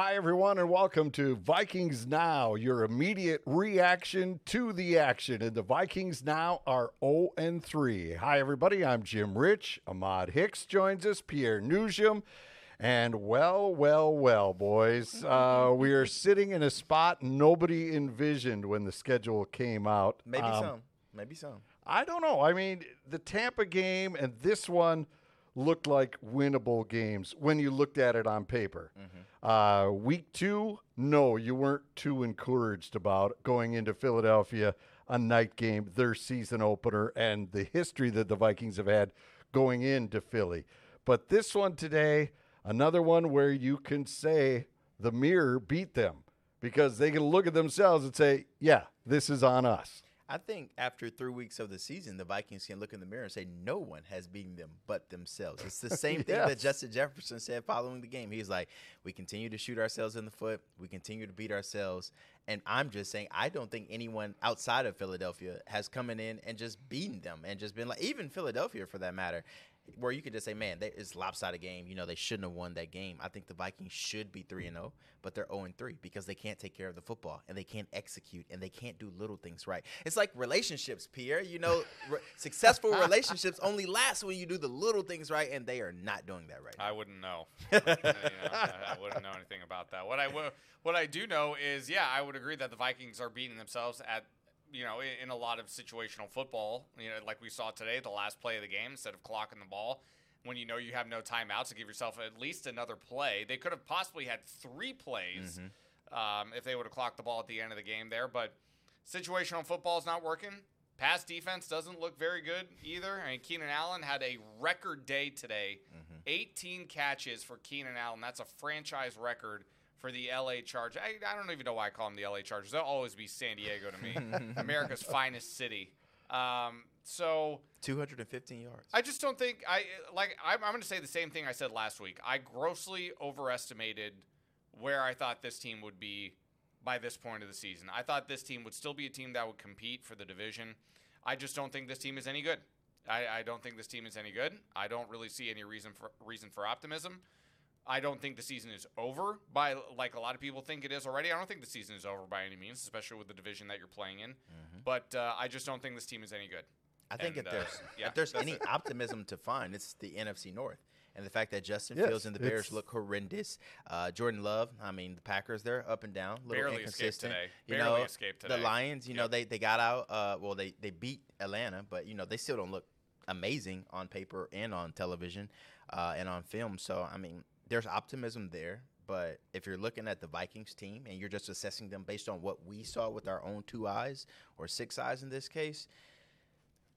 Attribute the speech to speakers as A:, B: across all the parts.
A: Hi, everyone, and welcome to Vikings Now, your immediate reaction to the action. And the Vikings now are 0 and 3. Hi, everybody. I'm Jim Rich. Ahmad Hicks joins us, Pierre Noujaim. And well, well, well, boys, uh, we are sitting in a spot nobody envisioned when the schedule came out.
B: Maybe
A: Um,
B: some. Maybe some.
A: I don't know. I mean, the Tampa game and this one looked like winnable games when you looked at it on paper. Uh, week two, no, you weren't too encouraged about going into Philadelphia, a night game, their season opener, and the history that the Vikings have had going into Philly. But this one today, another one where you can say the mirror beat them because they can look at themselves and say, yeah, this is on us.
B: I think after three weeks of the season, the Vikings can look in the mirror and say no one has beaten them but themselves. It's the same thing
A: Yes.
B: that Justin Jefferson said following the game. He's like, we continue to shoot ourselves in the foot. We continue to beat ourselves. And I'm just saying, I don't think anyone outside of Philadelphia has come in and just beaten them and just been like, even Philadelphia for that matter, where you could just say, man, they, it's lopsided game. You know, they shouldn't have won that game. I think the Vikings should be 3 and 0, but they're 0 and 3 because they can't take care of the football and they can't execute and they can't do little things right. It's like relationships, Pierre. You know, re- successful relationships only last when you do the little things right, and they are not doing that right now.
C: I wouldn't know. You know, I, I wouldn't know anything about that. What I what I do know is, yeah, I would agree that the Vikings are beating themselves at, you know, in, in a lot of situational football. You know, like we saw today, the last play of the game, instead of clocking the ball, when you know you have no timeouts to give yourself at least another play, they could have possibly had three plays um, if they would have clocked the ball at the end of the game there. But situational football is not working. Pass defense doesn't look very good either. I mean, Keenan Allen had a record day today. 18 catches for Keenan Allen. That's a franchise record for the LA Chargers. I, I don't even know why I call them the LA Chargers. They'll always be San Diego to me, America's finest city. Um, so
B: 215 yards.
C: I just don't think I like. I'm, I'm going to say the same thing I said last week. I grossly overestimated where I thought this team would be by this point of the season. I thought this team would still be a team that would compete for the division. I just don't think this team is any good. I, I don't think this team is any good. I don't really see any reason for reason for optimism. I don't think the season is over by like a lot of people think it is already. I don't think the season is over by any means, especially with the division that you're playing in. But uh, I just don't think this team is any good.
B: I think
C: And,
B: if
C: uh,
B: there's
C: yeah.
B: if there's any optimism to find, it's the NFC North. And the fact that Justin
A: Yes,
B: Fields and the Bears look horrendous. Uh, Jordan Love, I mean, the Packers, they're up and down, a little
C: Barely escaped
B: inconsistent.
C: today.
B: You
C: Barely
B: know,
C: escaped
B: The. Lions, you know, they, they got out. Uh, well, they, they beat Atlanta, but, you know, they still don't look amazing on paper and on television uh, and on film. So, I mean, there's optimism there. But if you're looking at the Vikings team and you're just assessing them based on what we saw with our own two eyes or six eyes in this case,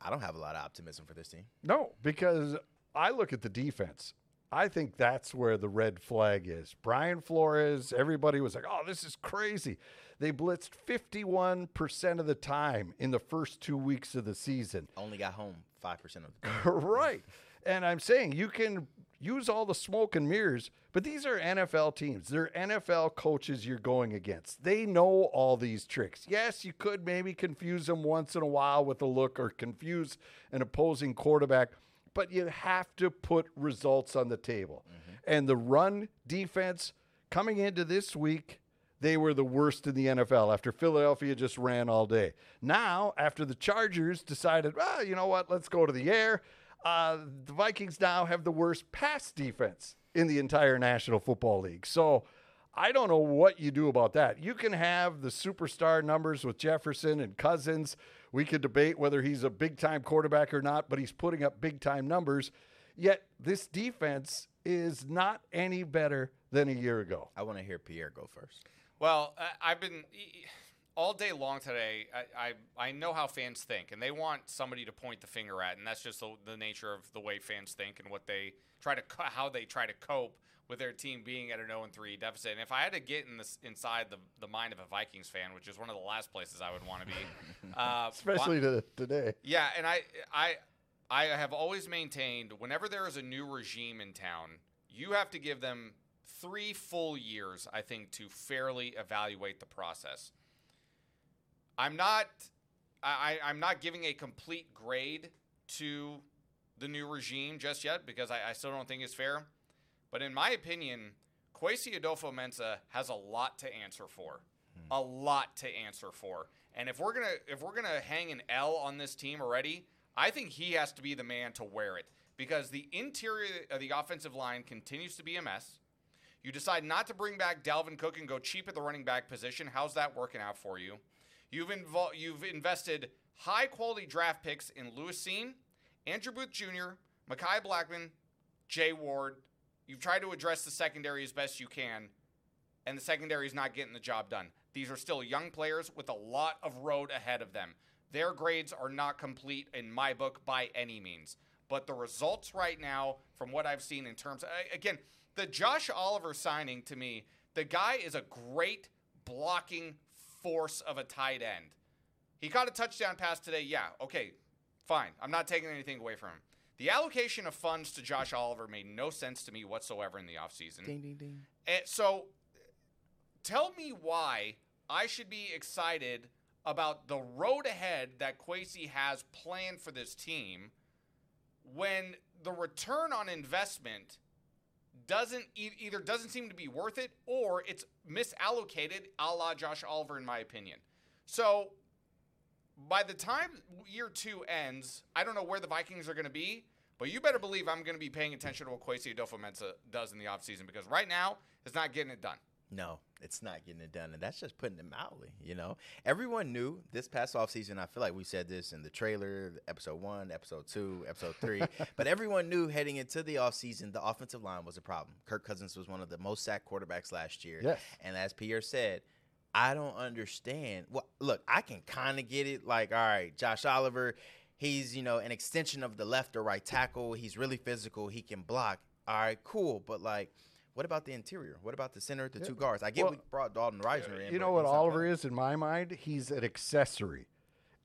B: I don't have a lot of optimism for this team.
A: No, because I look at the defense. I think that's where the red flag is. Brian Flores, everybody was like, oh, this is crazy. They blitzed 51% of the time in the first two weeks of the season.
B: Only got home five percent of the time.
A: right. And I'm saying you can use all the smoke and mirrors, but these are NFL teams. They're NFL coaches you're going against. They know all these tricks. Yes, you could maybe confuse them once in a while with a look or confuse an opposing quarterback, but you have to put results on the table. Mm-hmm. And the run defense coming into this week they were the worst in the NFL after Philadelphia just ran all day. Now, after the Chargers decided, well, you know what, let's go to the air, uh, the Vikings now have the worst pass defense in the entire National Football League. So I don't know what you do about that. You can have the superstar numbers with Jefferson and Cousins. We could debate whether he's a big time quarterback or not, but he's putting up big time numbers. Yet this defense is not any better than a year ago.
B: I want to hear Pierre go first.
C: Well, I've been all day long today. I, I I know how fans think, and they want somebody to point the finger at, and that's just the, the nature of the way fans think and what they try to how they try to cope with their team being at an 0 3 deficit. And if I had to get in this inside the the mind of a Vikings fan, which is one of the last places I would want to be, uh,
A: Especially to today.
C: yeah, and I I I have always maintained whenever there is a new regime in town, you have to give them three full years, I think, to fairly evaluate the process. I'm not I, I'm not giving a complete grade to the new regime just yet because I, I still don't think it's fair. But in my opinion, Kwesi Adofo Mensah has a lot to answer for, hmm. a lot to answer for. And if we're gonna if we're gonna hang an L on this team already, I think he has to be the man to wear it because the interior of the offensive line continues to be a mess. You decide not to bring back Dalvin Cook and go cheap at the running back position. How's that working out for you? You've you've invested high quality draft picks in Lewis Andrew Booth Jr., Mekhi Blackmon, Jay Ward. You've tried to address the secondary as best you can, and the secondary is not getting the job done. These are still young players with a lot of road ahead of them. Their grades are not complete in my book by any means. But the results right now, from what I've seen in terms of, again, the Josh Oliver signing to me, the guy is a great blocking force of a tight end. He caught a touchdown pass today. Yeah, okay, fine. I'm not taking anything away from him. The allocation of funds to Josh Oliver made no sense to me whatsoever in the offseason.
B: Ding ding ding.
C: And so tell me why I should be excited about the road ahead that Kwesi has planned for this team when the return on investment doesn't e- either doesn't seem to be worth it or it's misallocated a la Josh Oliver in my opinion. So by the time year two ends, I don't know where the Vikings are going to be, but you better believe I'm going to be paying attention to what Kwesi Adofo-Mensah does in the offseason because right now it's not getting it done.
B: No, it's not getting it done. And that's just putting it mildly, you know? Everyone knew this past offseason, I feel like we said this in the trailer, episode one, episode two, episode three, but everyone knew heading into the offseason, the offensive line was a problem. Kirk Cousins was one of the most sacked quarterbacks last year.
A: Yes.
B: And as Pierre said, I don't understand. Well, look, I can kind of get it. Like, all right, Josh Oliver, he's, you know, an extension of the left or right tackle. He's really physical. He can block. All right, cool. But, like, what about the interior? What about the center, the two guards? I get
A: Well,
B: we brought Dalton Risner in.
A: You know what Oliver is in my mind? He's an accessory.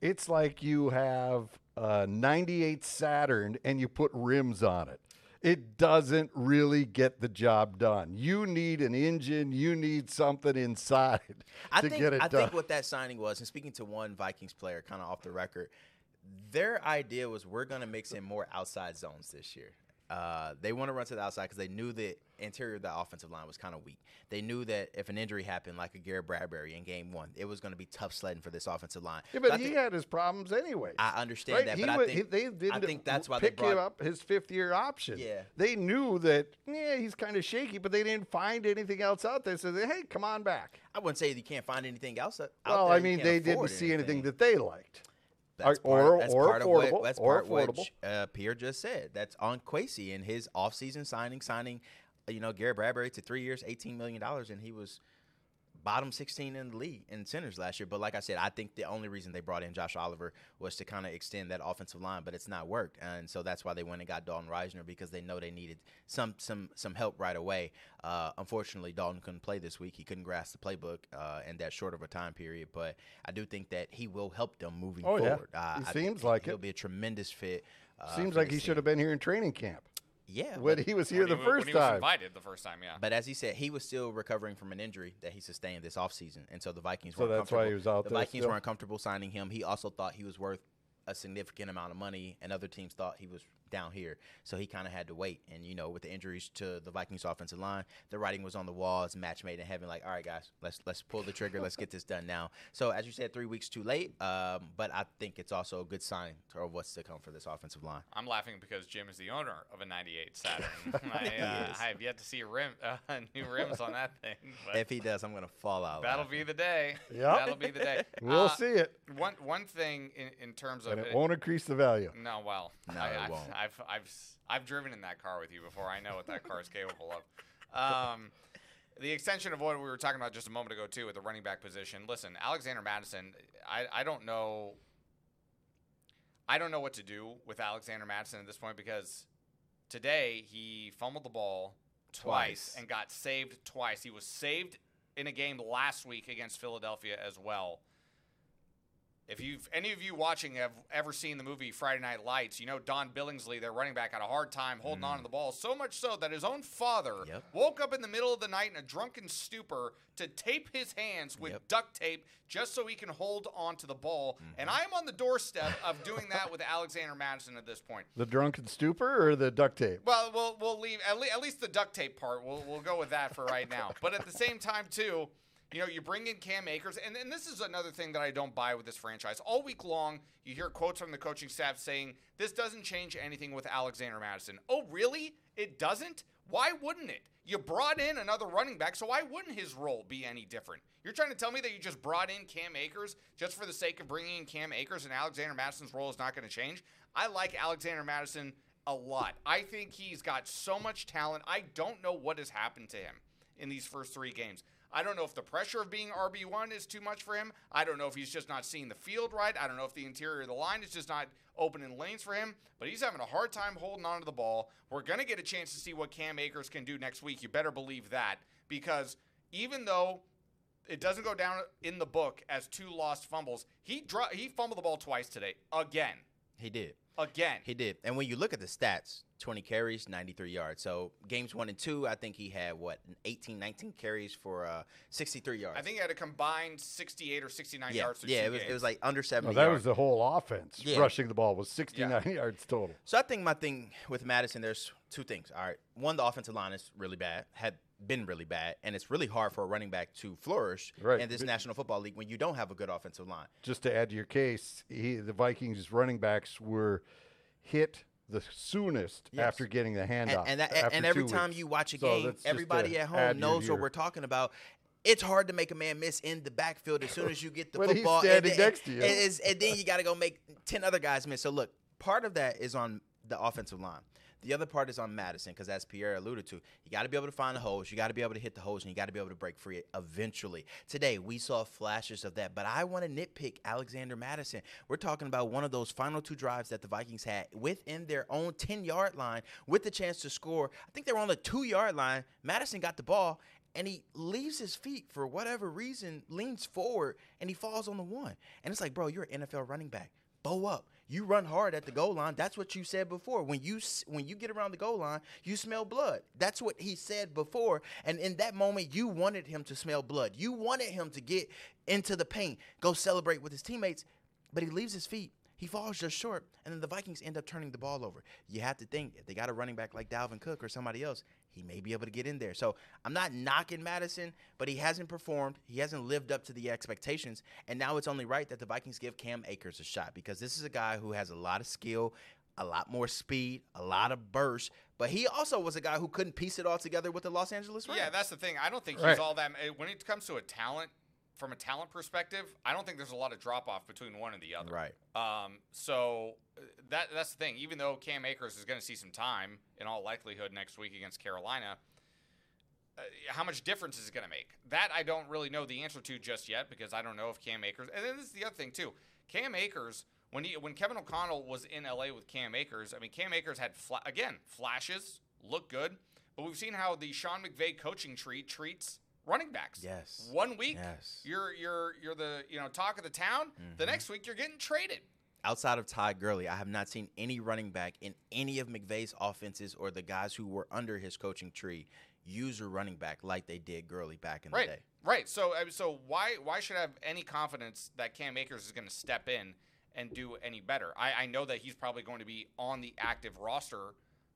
A: It's like you have a 98 Saturn and you put rims on it. It doesn't really get the job done. You need an engine, you need something inside
B: I
A: to
B: think,
A: get it
B: I
A: done.
B: think what that signing was, and speaking to one Vikings player kind of off the record, their idea was we're going to mix in more outside zones this year. Uh, they want to run to the outside because they knew the interior of the offensive line was kind of weak. They knew that if an injury happened, like a Garrett Bradbury in game one, it was going to be tough sledding for this offensive line.
A: yeah,
B: So
A: but he
B: think-
A: had his problems anyway.
B: I understand
A: Right?
B: that,
A: he
B: but I think,
A: he- they didn't
B: I think that's why they
A: pick
B: brought
A: him up his fifth year option.
B: Yeah.
A: They knew that, yeah, he's kind of shaky, but they didn't find anything else out there. So they, hey, come on back.
B: I wouldn't say you can't find anything else. Out
A: Well,
B: there.
A: I mean, they didn't see anything
B: anything.
A: that they liked.
B: That's
A: Or-
B: part,
A: or-
B: that's
A: or
B: part of
A: affordable,
B: what that's part of what uh, Pierre just said. That's on Kwesi in his offseason signing, signing, you know, Garrett Bradbury to three years, eighteen million dollars, and he was bottom sixteen in the league in centers last year. But like I said, I think the only reason they brought in Josh Oliver was to kind of extend that offensive line, but it's not worked, and so that's why they went and got Dalton Risner because they know they needed some some some help right away. Uh, unfortunately, Dalton couldn't play this week. He couldn't grasp the playbook uh, in that short of a time period, but I do think that he will help them moving
A: Oh, yeah.
B: forward. Uh,
A: He
B: I
A: seems like
B: he'll
A: it.
B: be a tremendous fit. Uh,
A: Seems like he should have been here in training camp
B: Yeah,
A: when he was here
C: When
A: the
C: he,
A: first
C: when he was
A: time.
C: invited the first time, yeah.
B: but as he said, he was still recovering from an injury that he sustained this offseason, and so the Vikings
A: So
B: weren't
A: that's why he was out
B: the
A: there
B: Vikings
A: still?
B: weren't comfortable signing him. He also thought he was worth a significant amount of money, and other teams thought he was down here. So he kind of had to wait. And you know, with the injuries to the Vikings offensive line, the writing was on the wall. It's match made in heaven. Like, all right, guys, let's let's pull the trigger. let's get this done now. So as you said, three weeks too late. Um, but I think it's also a good sign of what's to come for this offensive line.
C: I'm laughing because Jim is the owner of a '98 Saturn. I, uh. I have yet to see a rim, uh, new rims on that thing. But
B: If he does, I'm gonna fall out.
C: that'll
B: laughing.
C: be the day.
A: Yep.
C: That'll be the day.
A: We'll
C: Uh,
A: see it,
C: One one thing in, in terms of
A: and it won't increase the value.
C: No, well,
B: No,
C: I,
B: it
C: I've,
B: won't.
C: I've, I've, I've driven in that car with you before. I know what that car is capable of. Um, the extension of what we were talking about just a moment ago too, with the running back position. Listen, Alexander Mattison. I, I don't know. I don't know what to do with Alexander Mattison at this point because today he fumbled the ball twice,
B: Twice.
C: and got saved twice. He was saved in a game last week against Philadelphia as well. If you've any of you watching have ever seen the movie Friday Night Lights, you know Don Billingsley, their running back, had a hard time holding mm. on to the ball. So much so that his own father
B: Yep.
C: woke up in the middle of the night in a drunken stupor to tape his hands with
B: Yep.
C: duct tape just so he can hold on to the ball. And mm-hmm. I am on the doorstep of doing that with Alexander Mattison at this point.
A: The drunken stupor or the duct tape?
C: Well, we'll we'll leave at, le- at least the duct tape part. We'll we'll go with that for right now. But at the same time, too, you know, you bring in Cam Akers, and, and this is another thing that I don't buy with this franchise. All week long, you hear quotes from the coaching staff saying this doesn't change anything with Alexander Mattison. Oh, really? It doesn't? Why wouldn't it? You brought in another running back, so why wouldn't his role be any different? You're trying to tell me that you just brought in Cam Akers just for the sake of bringing in Cam Akers and Alexander Mattison's role is not going to change? I like Alexander Mattison a lot. I think he's got so much talent. I don't know what has happened to him in these first three games. I don't know if the pressure of being RB1 is too much for him. I don't know if he's just not seeing the field right. I don't know if the interior of the line is just not opening lanes for him, but he's having a hard time holding on to the ball. We're going to get a chance to see what Cam Akers can do next week. You better believe that because even though it doesn't go down in the book as two lost fumbles, he he fumbled the ball twice today. Again.
B: He did.
C: Again.
B: He did. And when you look at the stats, 20 carries, 93 yards. So games one and two, I think he had what, 18, 19 carries for uh, 63 yards.
C: I think he had a combined 68 or 69
B: yeah,
C: yards. through
B: yeah, it was, it was like under 70
A: No, that
B: yards.
A: was the whole offense.
B: Yeah.
A: Rushing the ball was 69 yards total.
B: So I think my thing with Mattison, there's two things. All right, one, the offensive line is really bad, had been really bad, and it's really hard for a running back to flourish
A: Right.
B: in this National Football League when you don't have a good offensive line.
A: Just to add to your case, he, the Vikings running backs were hit the soonest
B: Yes.
A: after getting the handoff.
B: And and, that, and every time
A: weeks.
B: you watch a game,
A: just
B: everybody at home knows what we're talking about. It's hard to make a man miss in the backfield as soon as you get the
A: When he's
B: football.
A: standing
B: and,
A: next to you.
B: And then you got to go make 10 other guys miss. So, look, part of that is on the offensive line. The other part is on Mattison because, as Pierre alluded to, you got to be able to find the holes. You got to be able to hit the holes, and you got to be able to break free eventually. Today, we saw flashes of that, but I want to nitpick Alexander Mattison. We're talking about one of those final two drives that the Vikings had within their own 10 yard line with the chance to score. I think they were on the two yard line. Mattison got the ball. And he leaves his feet for whatever reason, leans forward, and he falls on the one. And it's like, bro, you're an NFL running back. Bow up. You run hard at the goal line. That's what you said before. When you when you get around the goal line, you smell blood. That's what he said before. And in that moment, you wanted him to smell blood. You wanted him to get into the paint, go celebrate with his teammates. But he leaves his feet. He falls just short, and then the Vikings end up turning the ball over. You have to think if they got a running back like Dalvin Cook or somebody else, he may be able to get in there. So I'm not knocking Mattison, but he hasn't performed. He hasn't lived up to the expectations, and now it's only right that the Vikings give Cam Akers a shot because this is a guy who has a lot of skill, a lot more speed, a lot of burst, but he also was a guy who couldn't piece it all together with the Los Angeles Rams.
C: Yeah, that's the thing. I don't think
A: Right.
C: he's all that. When it comes to a talent, from a talent perspective, I don't think there's a lot of drop off between one and the other.
B: right.
C: Um, so uh, that that's the thing. Even though Cam Akers is going to see some time in all likelihood next week against Carolina, uh, how much difference is it going to make? That I don't really know the answer to just yet because I don't know if Cam Akers. And then this is the other thing too. Cam Akers, when he when Kevin O'Connell was in LA with Cam Akers, I mean Cam Akers had fla- again flashes, looked good, but we've seen how the Sean McVay coaching tree treats running backs.
B: Yes.
C: One week
B: Yes.
C: you're you're you're the you know talk of the town. The mm-hmm. next week you're getting traded.
B: outside of Todd Gurley, I have not seen any running back in any of McVay's offenses or the guys who were under his coaching tree use a running back like they did Gurley back in
C: Right,
B: the day.
C: right. So, so why why should I have any confidence that Cam Akers is going to step in and do any better? I, I know that he's probably going to be on the active roster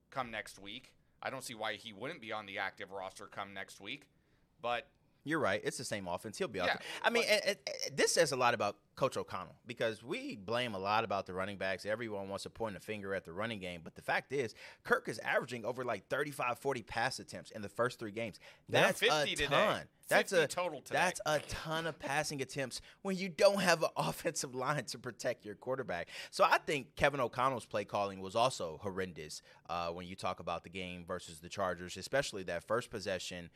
C: come next week. I don't see why he wouldn't be on the active roster come next week. But
B: You're right. It's the same offense. He'll be out
C: Yeah,
B: there. I mean, and- and this says a lot about Coach O'Connell because we blame a lot about the running backs. Everyone wants to point a finger at the running game. But the fact is, Kirk is averaging over like 35, 40 pass attempts in the first three games. That's
C: 50
B: a
C: today.
B: ton. That's a
C: total today.
B: That's a ton of passing attempts when you don't have an offensive line to protect your quarterback. So I think Kevin O'Connell's play calling was also horrendous uh, when you talk about the game versus the Chargers, especially that first possession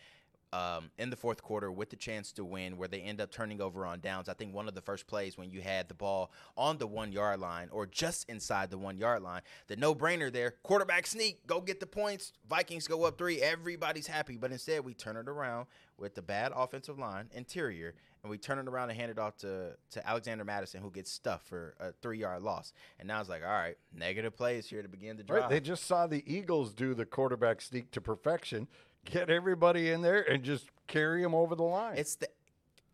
B: um, in the fourth quarter with the chance to win, where they end up turning over on downs. I think one of the first plays when you had the ball on the one yard line or just inside the one yard line, the no brainer there, quarterback sneak, go get the points. Vikings go up three, everybody's happy. But instead, we turn it around with the bad offensive line, interior, and we turn it around and hand it off to, to Alexander Mattison, who gets stuffed for a three yard loss. And now it's like, all right, negative plays here to begin the drive.
A: Right. They just saw the Eagles do the quarterback sneak to perfection, get everybody in there, and just carry them over the line.
B: It's the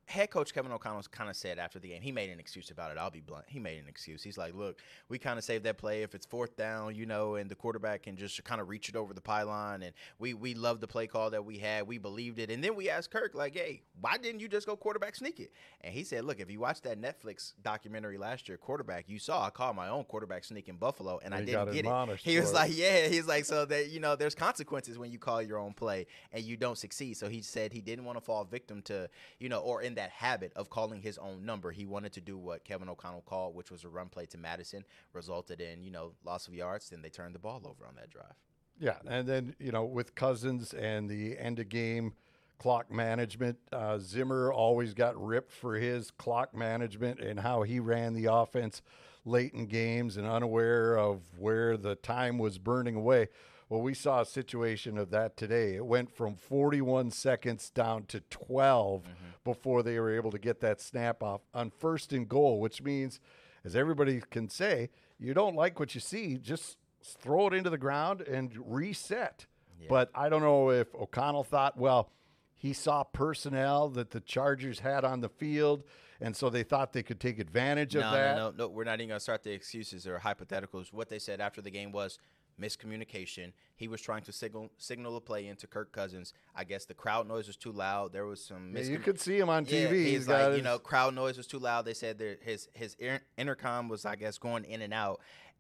B: head coach Kevin O'Connell kind of said after the game, he made an excuse about it. I'll be blunt. He made an excuse. He's like, look, we kind of saved that play if it's fourth down, you know, and the quarterback can just kind of reach it over the pylon. And we we love the play call that we had. We believed it. And then we asked Kirk, like, hey, why didn't you just go quarterback sneak it? And he said, look, if you watched that Netflix documentary last year, quarterback, you saw I called my own quarterback sneak in Buffalo, and I didn't get it. He was
A: it.
B: like, yeah, he's like, so that you know, there's consequences when you call your own play and you don't succeed. So he said he didn't want to fall victim to, you know, or in that habit of calling his own number. He wanted to do what Kevin O'Connell called, which was a run play to Mattison, resulted in, you know, loss of yards. Then they turned the ball over on that drive.
A: Yeah, and then you know with Cousins and the end of game clock management, uh, Zimmer always got ripped for his clock management and how he ran the offense late in games and unaware of where the time was burning away. Well, we saw a situation of that today. It went from 41 seconds down to 12 mm-hmm. before they were able to get that snap off on first and goal, which means, as everybody can say, you don't like what you see, just throw it into the ground and reset. But I don't know if O'Connell thought, well, he saw personnel that the Chargers had on the field, and so they thought they could take advantage of
B: no,
A: that.
B: no, no, no. We're not even going to start the excuses or hypotheticals. What they said after the game was miscommunication. He was trying to signal signal a play into Kirk Cousins. I guess the crowd noise was too loud. There was some
A: Yeah, you could see him on TV.
B: he's
A: got
B: like, you know, crowd noise was too loud. They said there, his his intercom was, I guess, going in and out.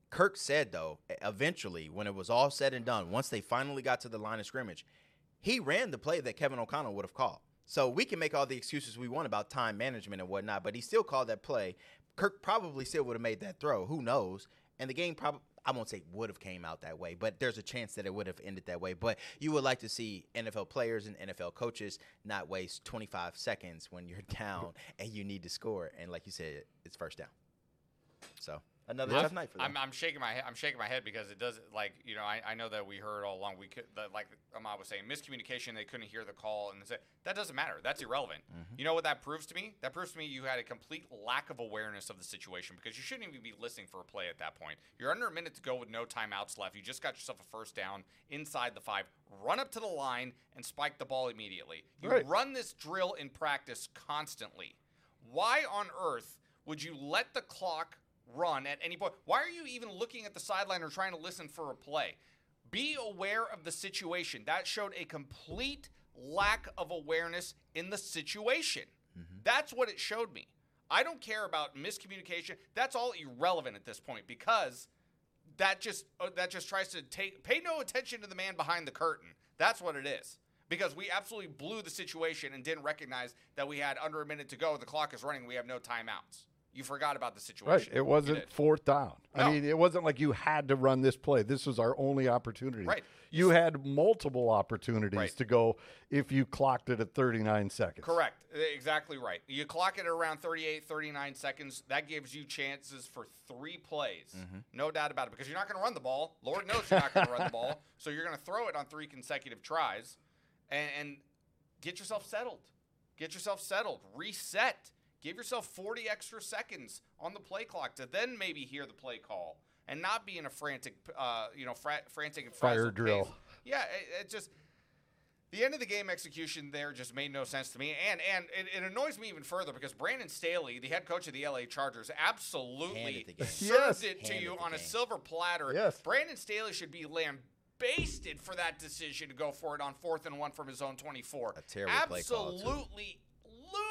B: Kirk said though, eventually, when it was all said and done, once they finally got to the line of scrimmage, he ran the play that Kevin O'Connell would have called. So we can make all the excuses we want about time management and whatnot, but he still called that play. Kirk probably still would have made that throw. Who knows? And the game probably. I won't say would have came out that way, but there's a chance that it would have ended that way. But you would like to see NFL players and NFL coaches not waste 25 seconds when you're down and you need to score. And like you said, it's first down. So another
C: I'm-
B: tough night for them.
C: I'm, I'm shaking my head. I'm shaking my head because it does like you know I, I know that we heard all along we could that, like Ahmad was saying miscommunication they couldn't hear the call and say, that doesn't matter that's irrelevant.
B: Mm-hmm.
C: You know what that proves to me? That proves to me you had a complete lack of awareness of the situation because you shouldn't even be listening for a play at that point. You're under a minute to go with no timeouts left. You just got yourself a first down inside the five. Run up to the line and spike the ball immediately. You
A: Right.
C: run this drill in practice constantly. Why on earth would you let the clock run at any point? Why are you even looking at the sideline or trying to listen for a play? Be aware of the situation. That showed a complete lack of awareness in the situation. That's what it showed me. I don't care about miscommunication. That's all irrelevant at this point because that just uh, that just tries to take pay no attention to the man behind the curtain. That's what it is. Because we absolutely blew the situation and didn't recognize that we had under a minute to go. The clock is running. We have no timeouts. You forgot about the situation.
A: Right. It wasn't fourth down.
C: No.
A: I mean, it wasn't like you had to run this play. This was our only opportunity.
C: Right.
A: You had multiple opportunities
C: Right.
A: to go if you clocked it at 39 seconds.
C: Correct. Exactly right. You clock it at around 38, 39 seconds. That gives you chances for three plays. Mm-hmm. No doubt about it. Because you're not going to run the ball. Lord knows you're not going to run the ball. So you're going to throw it on three consecutive tries and, and get yourself settled. Get yourself settled. Reset. Give yourself 40 extra seconds on the play clock to then maybe hear the play call and not be in a frantic, uh, you know, fra- frantic and
A: Fire
C: frazzled
A: drill.
C: pace. Yeah, it, it just the end of the game execution there just made no sense to me, and and it, it annoys me even further because Brandon Staley, the head coach of the LA Chargers, absolutely
B: Handed
C: served
A: Yes.
C: it to
B: Handed
C: you
B: the
C: on a silver platter.
A: Yes.
C: Brandon Staley should be lambasted for that decision to go for it on fourth and one from his own twenty-four.
B: A terrible play call.
C: Absolutely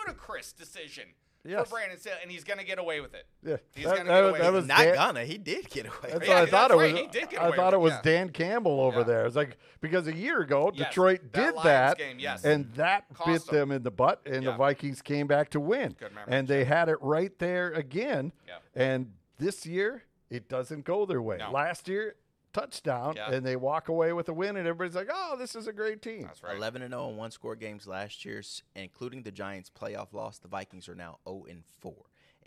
C: ludicrous decision
A: Yes.
C: for Brandon Staley, and he's going to get away with it.
A: Yeah.
C: He's
A: That-
C: gonna
A: that
C: get
A: was-
C: away
A: that
C: with
A: was
C: it.
B: Not
A: Dan-
B: gonna. He did get away.
A: That's
B: with
A: what
C: Yeah,
A: I
C: that's
A: thought it was.
C: right. He did get
A: I
C: away
A: thought
C: with
A: it
C: it,
A: was
C: yeah.
A: Dan Campbell over
C: Yeah.
A: there. It's like because a year ago
C: Yes,
A: Detroit
C: that
A: did
C: Lions
A: that,
C: game, yes.
A: and that
C: Cost
A: bit
C: them.
A: them in the butt, and the Vikings came back to win.
C: Good memory,
A: and they had it right there again.
C: Yeah.
A: And this year, it doesn't go their way.
C: No.
A: Last year, touchdown,
C: Yeah.
A: and they walk away with a win, and everybody's like, "Oh, this is a great team."
C: That's right.
B: 11 and 0 in one score games last year, including the Giants' playoff loss. The Vikings are now 0 and 4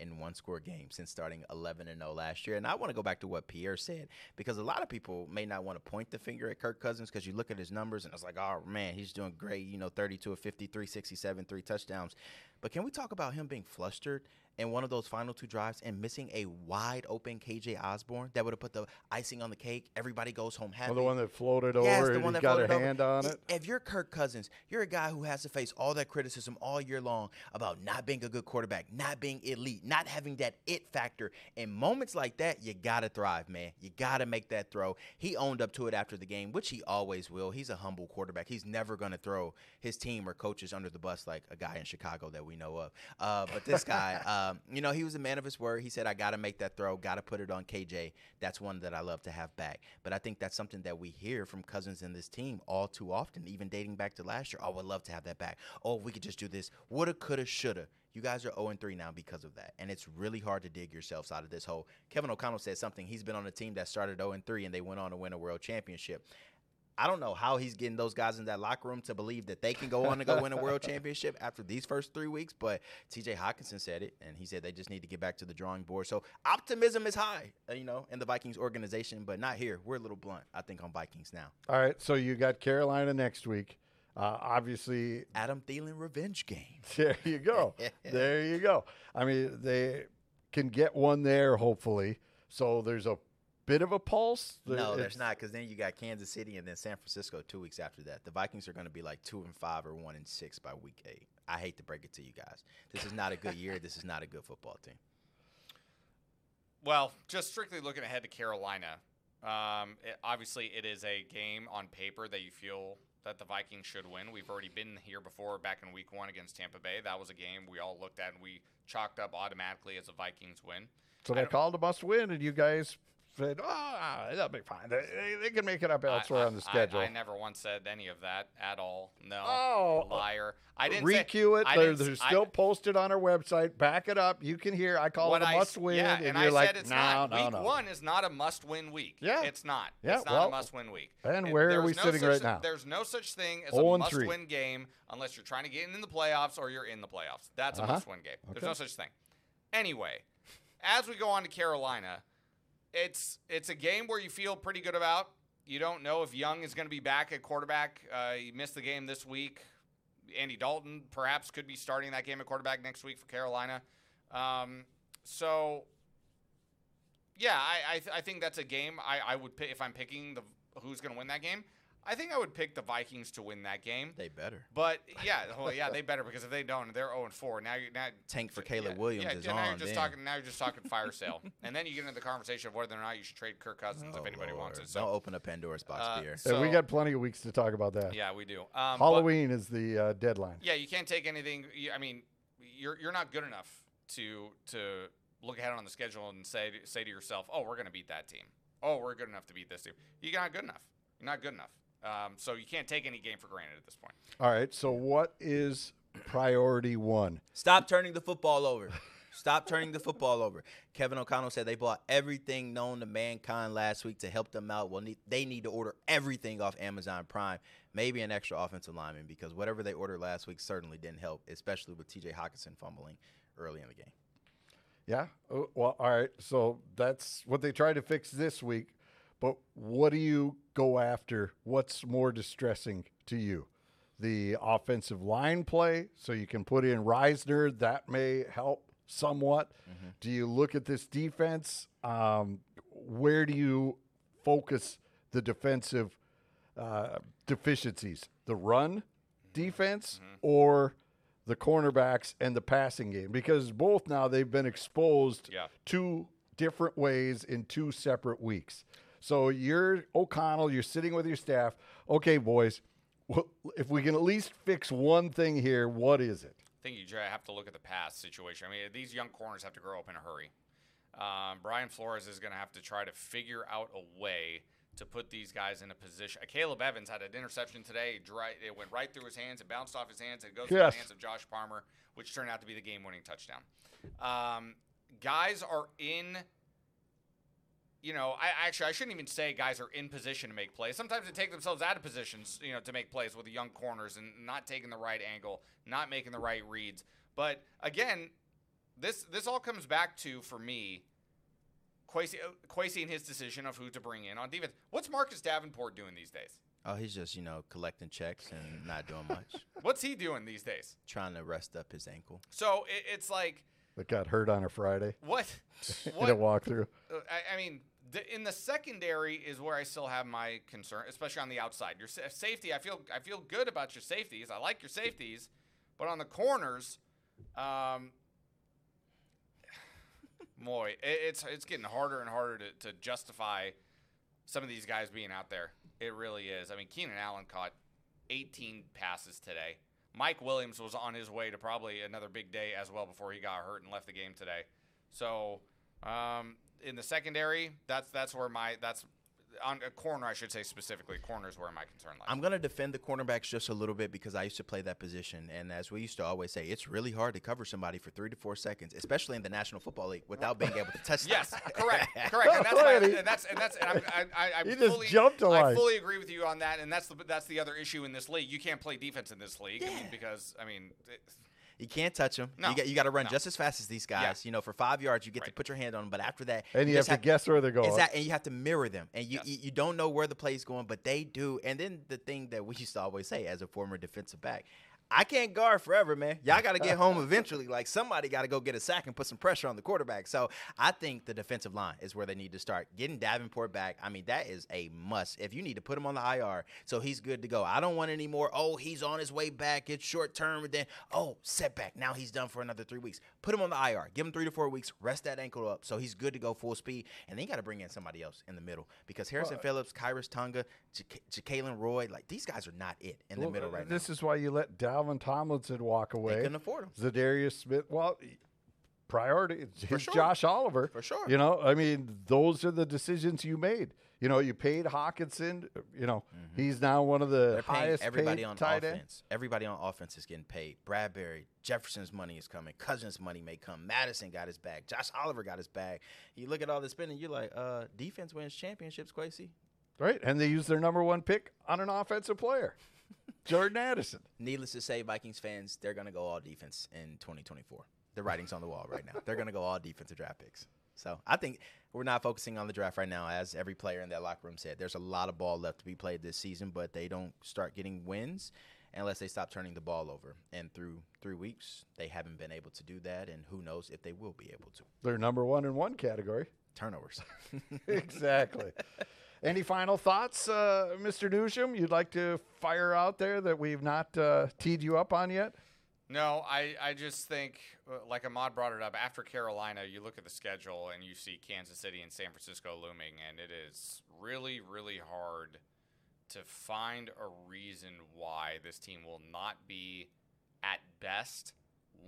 B: in one score games since starting 11 and 0 last year. And I want to go back to what Pierre said because a lot of people may not want to point the finger at Kirk Cousins because you look at his numbers and it's like, oh man, he's doing great. You know, 32 of 53, 67, three touchdowns. But can we talk about him being flustered in one of those final two drives and missing a wide open KJ Osborn that would have put the icing on the cake? Everybody goes home happy.
A: Well, the one that floated
B: Yes,
A: over,
B: the one that
A: got a
B: floated over.
A: hand on it.
B: If you're Kirk Cousins, you're a guy who has to face all that criticism all year long about not being a good quarterback, not being elite, not having that it factor. In moments like that, you gotta thrive, man. You gotta make that throw. He owned up to it after the game, which he always will. He's a humble quarterback. He's never gonna throw his team or coaches under the bus like a guy in Chicago that we know of. Uh, but this guy, um, you know, he was a man of his word. He said, "I gotta make that throw. Gotta put it on KJ." That's one that I love to have back. But I think that's something that we hear from Cousins in this team all too often, even dating back to last year. Oh, I would love to have that back. Oh, we could just do this. Woulda, coulda, shoulda. You guys are 0 3 now because of that. And it's really hard to dig yourselves out of this hole. Kevin O'Connell said something. He's been on a team that started 0 3 and they went on to win a world championship. I don't know how he's getting those guys in that locker room to believe that they can go on to go win a world championship after these first three weeks. But TJ Hockenson said it, and he said they just need to get back to the drawing board. So optimism is high, uh, you know, in the Vikings organization, but not here. We're a little blunt, I think, on Vikings now.
A: All right, so you got Carolina next week. Uh, obviously,
B: Adam Thielen revenge game.
A: there you go. there you go. I mean, they can get one there, hopefully. So there's a bit of a pulse. There-
B: No,
A: it's-
B: there's not, because then you got Kansas City and then San Francisco two weeks after that. The Vikings are going to be like two and five or one and six by week eight. I hate to break it to you guys. This is not a good year. This is not a good football team.
C: Well, just strictly looking ahead to Carolina, um, it, obviously it is a game on paper that you feel that the Vikings should win. We've already been here before back in Week One against Tampa Bay. That was a game we all looked at and we chalked up automatically as a Vikings win.
A: So
C: I
A: they
C: don't-
A: called a must win, and you guys said, "Oh, that'll be fine. They, they, they can make it up elsewhere
C: I-
A: on the schedule."
C: I, I never once said any of that at all. No,
A: Oh,
C: liar. I didn't say-
A: Recue it.
C: I
A: They're, they're
C: I-
A: still posted on our website. Back it up. You can hear. I call it a must win,
C: Yeah,
A: and,
C: and
A: you're
C: I
A: like,
C: said it's
A: no,
C: not.
A: no,
C: week
A: no.
C: one is not a must-win week.
A: Yeah.
C: it's not.
A: Yeah,
C: it's not
A: well,
C: a must-win week.
A: and
C: It-
A: where are we
C: no
A: sitting right now?
C: There's no such thing as a must-win game unless you're trying to get in the playoffs or you're in the playoffs. That's a
A: Uh-huh.
C: must-win game. There's
A: Okay.
C: no such thing. Anyway, as we go on to Carolina, it's it's a game where you feel pretty good about. You don't know if Young is going to be back at quarterback. Uh, he missed the game this week. Andy Dalton perhaps could be starting that game at quarterback next week for Carolina. Um, so, yeah, I I, th- I think that's a game I, I would pick if I'm picking the who's going to win that game. I think I would pick the Vikings to win that game.
B: They better.
C: But yeah, well, yeah, they better because if they don't, they're 0 and 4. Now you now
B: Tank for
C: yeah,
B: Caleb Williams
C: yeah,
B: is
C: yeah, now
B: on.
C: you're just
B: then.
C: talking. Now you're just talking fire sale, and then you get into the conversation of whether or not you should trade Kirk Cousins
B: Oh,
C: if anybody wants
B: Lord.
C: it. So
B: Don't open a Pandora's box,
C: Uh,
B: Pierre.
C: so-
A: and we got plenty of weeks to talk about that.
C: yeah, we do. Um, but-
A: Halloween is the uh, deadline.
C: yeah, you can't take anything. you- I mean, you're you're not good enough to to look ahead on the schedule and say say to yourself, "Oh, we're going to beat that team. Oh, we're good enough to beat this team." You're not good enough. You're not good enough. Um, so you can't take any game for granted at this point.
A: All right. So what is priority one?
B: Stop turning the football over. Stop turning the football over. Kevin O'Connell said they bought everything known to mankind last week to help them out. Well, need, they need to order everything off Amazon Prime. Maybe an extra offensive lineman because whatever they ordered last week certainly didn't help, especially with TJ Hockenson fumbling early in the game.
A: Yeah. Oh, Well, all right. So that's what they tried to fix this week. But what do you go after? What's more distressing to you? The offensive line play, so you can put in Risner. That may help somewhat. Do you look at this defense? Um, where do you focus the defensive uh, deficiencies? The run defense or the cornerbacks and the passing game? Because both now they've been exposed
C: Yeah.
A: two different ways in two separate weeks. So you're O'Connell, you're sitting with your staff. Okay, boys, wh- if we can at least fix one thing here, what is it?
C: I think you have to look at the pass situation. I mean, these young corners have to grow up in a hurry. Um, Brian Flores is going to have to try to figure out a way to put these guys in a position. Akayleb Evans had an interception today. It went right through his hands. It bounced off his hands. It goes through the hands of Josh Palmer, which turned out to be the game-winning touchdown. Um, guys are in. You know, I actually I shouldn't even say guys are in position to make plays. Sometimes they take themselves out of positions, you know, to make plays with the young corners and not taking the right angle, not making the right reads. But again, this this all comes back to for me, Kwesi, Kwesi and his decision of who to bring in on defense. What's Marcus Davenport doing these days?
B: Oh, he's just you know collecting checks and not doing much,
C: What's he doing these days?
B: trying to rest up his ankle.
C: So it, it's like
A: That got hurt on a Friday
C: what?
A: in a walkthrough.
C: Uh, I, I mean, the, in the secondary is where I still have my concern, especially on the outside. Your sa- safety, I feel, I feel good about your safeties. I like your safeties, but on the corners, um, boy, it, it's it's getting harder and harder to, to justify some of these guys being out there. It really is. I mean, Keenan Allen caught 18 passes today. Mike Williams was on his way to probably another big day as well before he got hurt and left the game today. So um, in the secondary, that's that's where my that's on a corner, I should say specifically. corners is where my concern lies.
B: I'm gonna defend the cornerbacks just a little bit because I used to play that position, and as we used to always say, it's really hard to cover somebody for three to four seconds, especially in the National Football League, without being able to touch. them.
C: Yes, correct, correct. And that's, my,
A: Alrighty.
C: and that's and that's and I'm, I, I, I
A: You just
C: fully,
A: jumped to
C: I fully agree with you on that, and that's the that's the other issue in this league. You can't play defense in this league I mean, because I mean, it,
B: You can't touch them.
C: No.
B: You got you got to run
C: No.
B: just as fast as these guys. You know, for five yards, you get to put your hand on them, but after that,
A: And you have
B: just
A: to guess where they're going.
B: Exactly, and you have to mirror them, and you,
C: Yes.
B: you you don't know where the play's going, but they do. And then the thing that we used to always say as a former defensive back, I can't guard forever, man. Y'all got to get home eventually. Like somebody got to go get a sack and put some pressure on the quarterback. So I think the defensive line is where they need to start getting Davenport back. I mean, that is a must. If you need to put him on the IR, so he's good to go. I don't want any more. Oh, he's on his way back. It's short term, and then oh setback. Now he's done for another three weeks. Put him on the IR. Give him three to four weeks. Rest that ankle up, so he's good to go full speed. And then you got to bring in somebody else in the middle because Harrison Phillips, Khyiris Tonga, J- Jalen Roy, like these guys are not it in the
A: Well,
B: middle
A: uh,
B: right
A: this
B: now.
A: This is why you let Dalvin Tomlinson walk away.
B: couldn't afford him.
A: Za'Darius Smith. Well, priority it's
B: sure.
A: Josh Oliver.
B: For sure.
A: You know, I mean, those are the decisions you made. You know, you paid Hockenson. You know, he's now one of the
B: Mm-hmm.
A: Highest
B: everybody
A: paid
B: on
A: tight end.
B: offense. Everybody on offense is getting paid. Bradbury, Jefferson's money is coming. Cousins' money may come. Mattison got his bag. Josh Oliver got his bag. You look at all the spending, you're like, uh, defense wins championships, Kwesi.
A: Right, and they used their number one pick on an offensive player, Jordan Addison.
B: Needless to say, Vikings fans, they're gonna go all defense in 2024. The writing's on the wall right now. They're gonna go all defensive draft picks. So I think we're not focusing on the draft right now, as every player in that locker room said. There's a lot of ball left to be played this season, but they don't start getting wins unless they stop turning the ball over. And through three weeks, they haven't been able to do that, and who knows if they will be able to.
A: They're number one in one category.
B: Turnovers.
A: exactly. Any final thoughts, uh, Mr. Noujaim? You'd like to fire out there that we've not uh, teed you up on yet?
C: No, I, I just think, uh, like Ahmad brought it up, after Carolina, you look at the schedule and you see Kansas City and San Francisco looming, and it is really, really hard to find a reason why this team will not be, at best,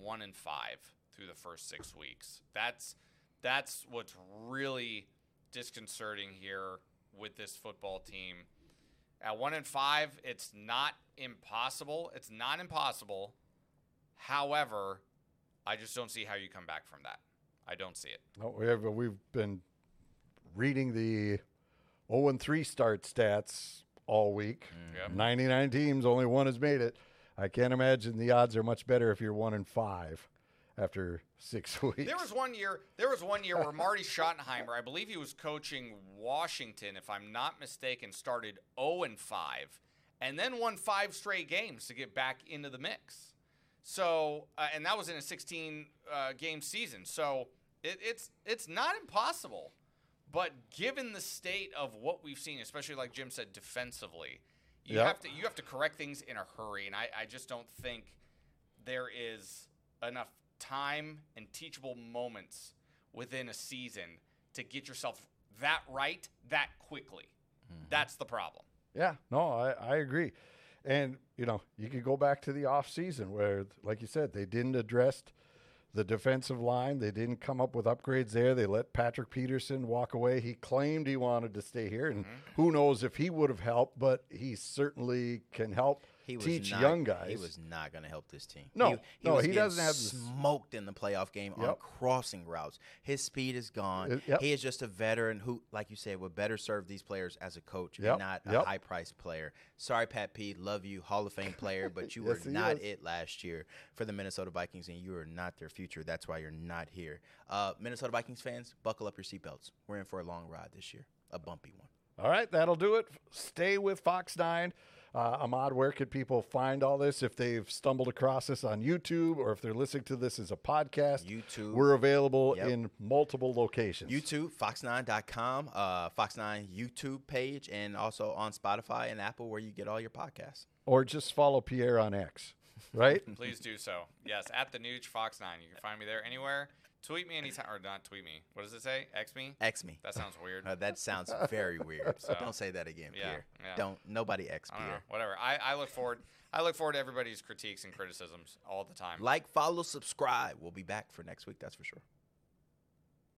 C: one and five through the first six weeks. That's that's what's really disconcerting here with this football team. At one and five, it's not impossible. It's not impossible. However, I just don't see how you come back from that. I don't see it.
A: No, we have, we've been reading the 0 and 3 start stats all week.
C: Yep.
A: 99 teams, only one has made it. I can't imagine the odds are much better if you're 1 and 5 after 6 weeks.
C: There was one year. There was one year where Marty Schottenheimer, I believe he was coaching Washington, if I'm not mistaken, started 0 and 5, and then won five straight games to get back into the mix. So, uh, and that was in a 16 uh, game season. So it, it's it's not impossible, but given the state of what we've seen, especially like Jim said, defensively, you
A: Yeah.
C: have to you have to correct things in a hurry, and I, I just don't think there is enough time and teachable moments within a season to get yourself that right that quickly. Mm-hmm. That's the problem.
A: Yeah, no, I, I agree. And, you know, you could go back to the off season where, like you said, they didn't address the defensive line. They didn't come up with upgrades there. They let Patrick Peterson walk away. He claimed he wanted to stay here, and mm-hmm. who knows if he would have helped, but he certainly can help
B: He was
A: teach
B: not,
A: young guys.
B: He was not going to help this team.
A: No,
B: he,
A: no,
B: was
A: he doesn't have
B: smoked in the playoff game on crossing routes. His speed is gone.
A: Uh, yep.
B: He is just a veteran who, like you said, would better serve these players as a coach
A: Yep,
B: and not a high priced player. Sorry, Pat P, love you, Hall of Fame player, but you
A: Yes,
B: were not
A: is.
B: it last year for the Minnesota Vikings, and you are not their future. That's why you're not here. Uh, Minnesota Vikings fans, buckle up your seatbelts. We're in for a long ride this year, a bumpy one.
A: All right, that'll do it. Stay with Fox 9. Uh, Ahmad, where could people find all this if they've stumbled across this on YouTube or if they're listening to this as a podcast?
B: YouTube.
A: We're available
B: Yep.
A: in multiple locations.
B: YouTube, fox9.com, uh, Fox9 YouTube page, and also on Spotify and Apple where you get all your podcasts.
A: Or just follow Pierre on X, right?
C: Please do so. Yes, at the Nooch Fox Nine. You can find me there anywhere. Tweet me anytime, or not tweet me. What does it say? X me.
B: X me.
C: That sounds weird.
B: Uh, that sounds very weird.
C: So-
B: Don't say that again,
C: Yeah,
B: Pierre.
C: yeah.
B: Don't. Nobody X
C: I don't know.
B: Pierre.
C: Whatever. I, I look forward. I look forward to everybody's critiques and criticisms all the time.
B: Like, follow, subscribe. We'll be back for next week. That's for sure.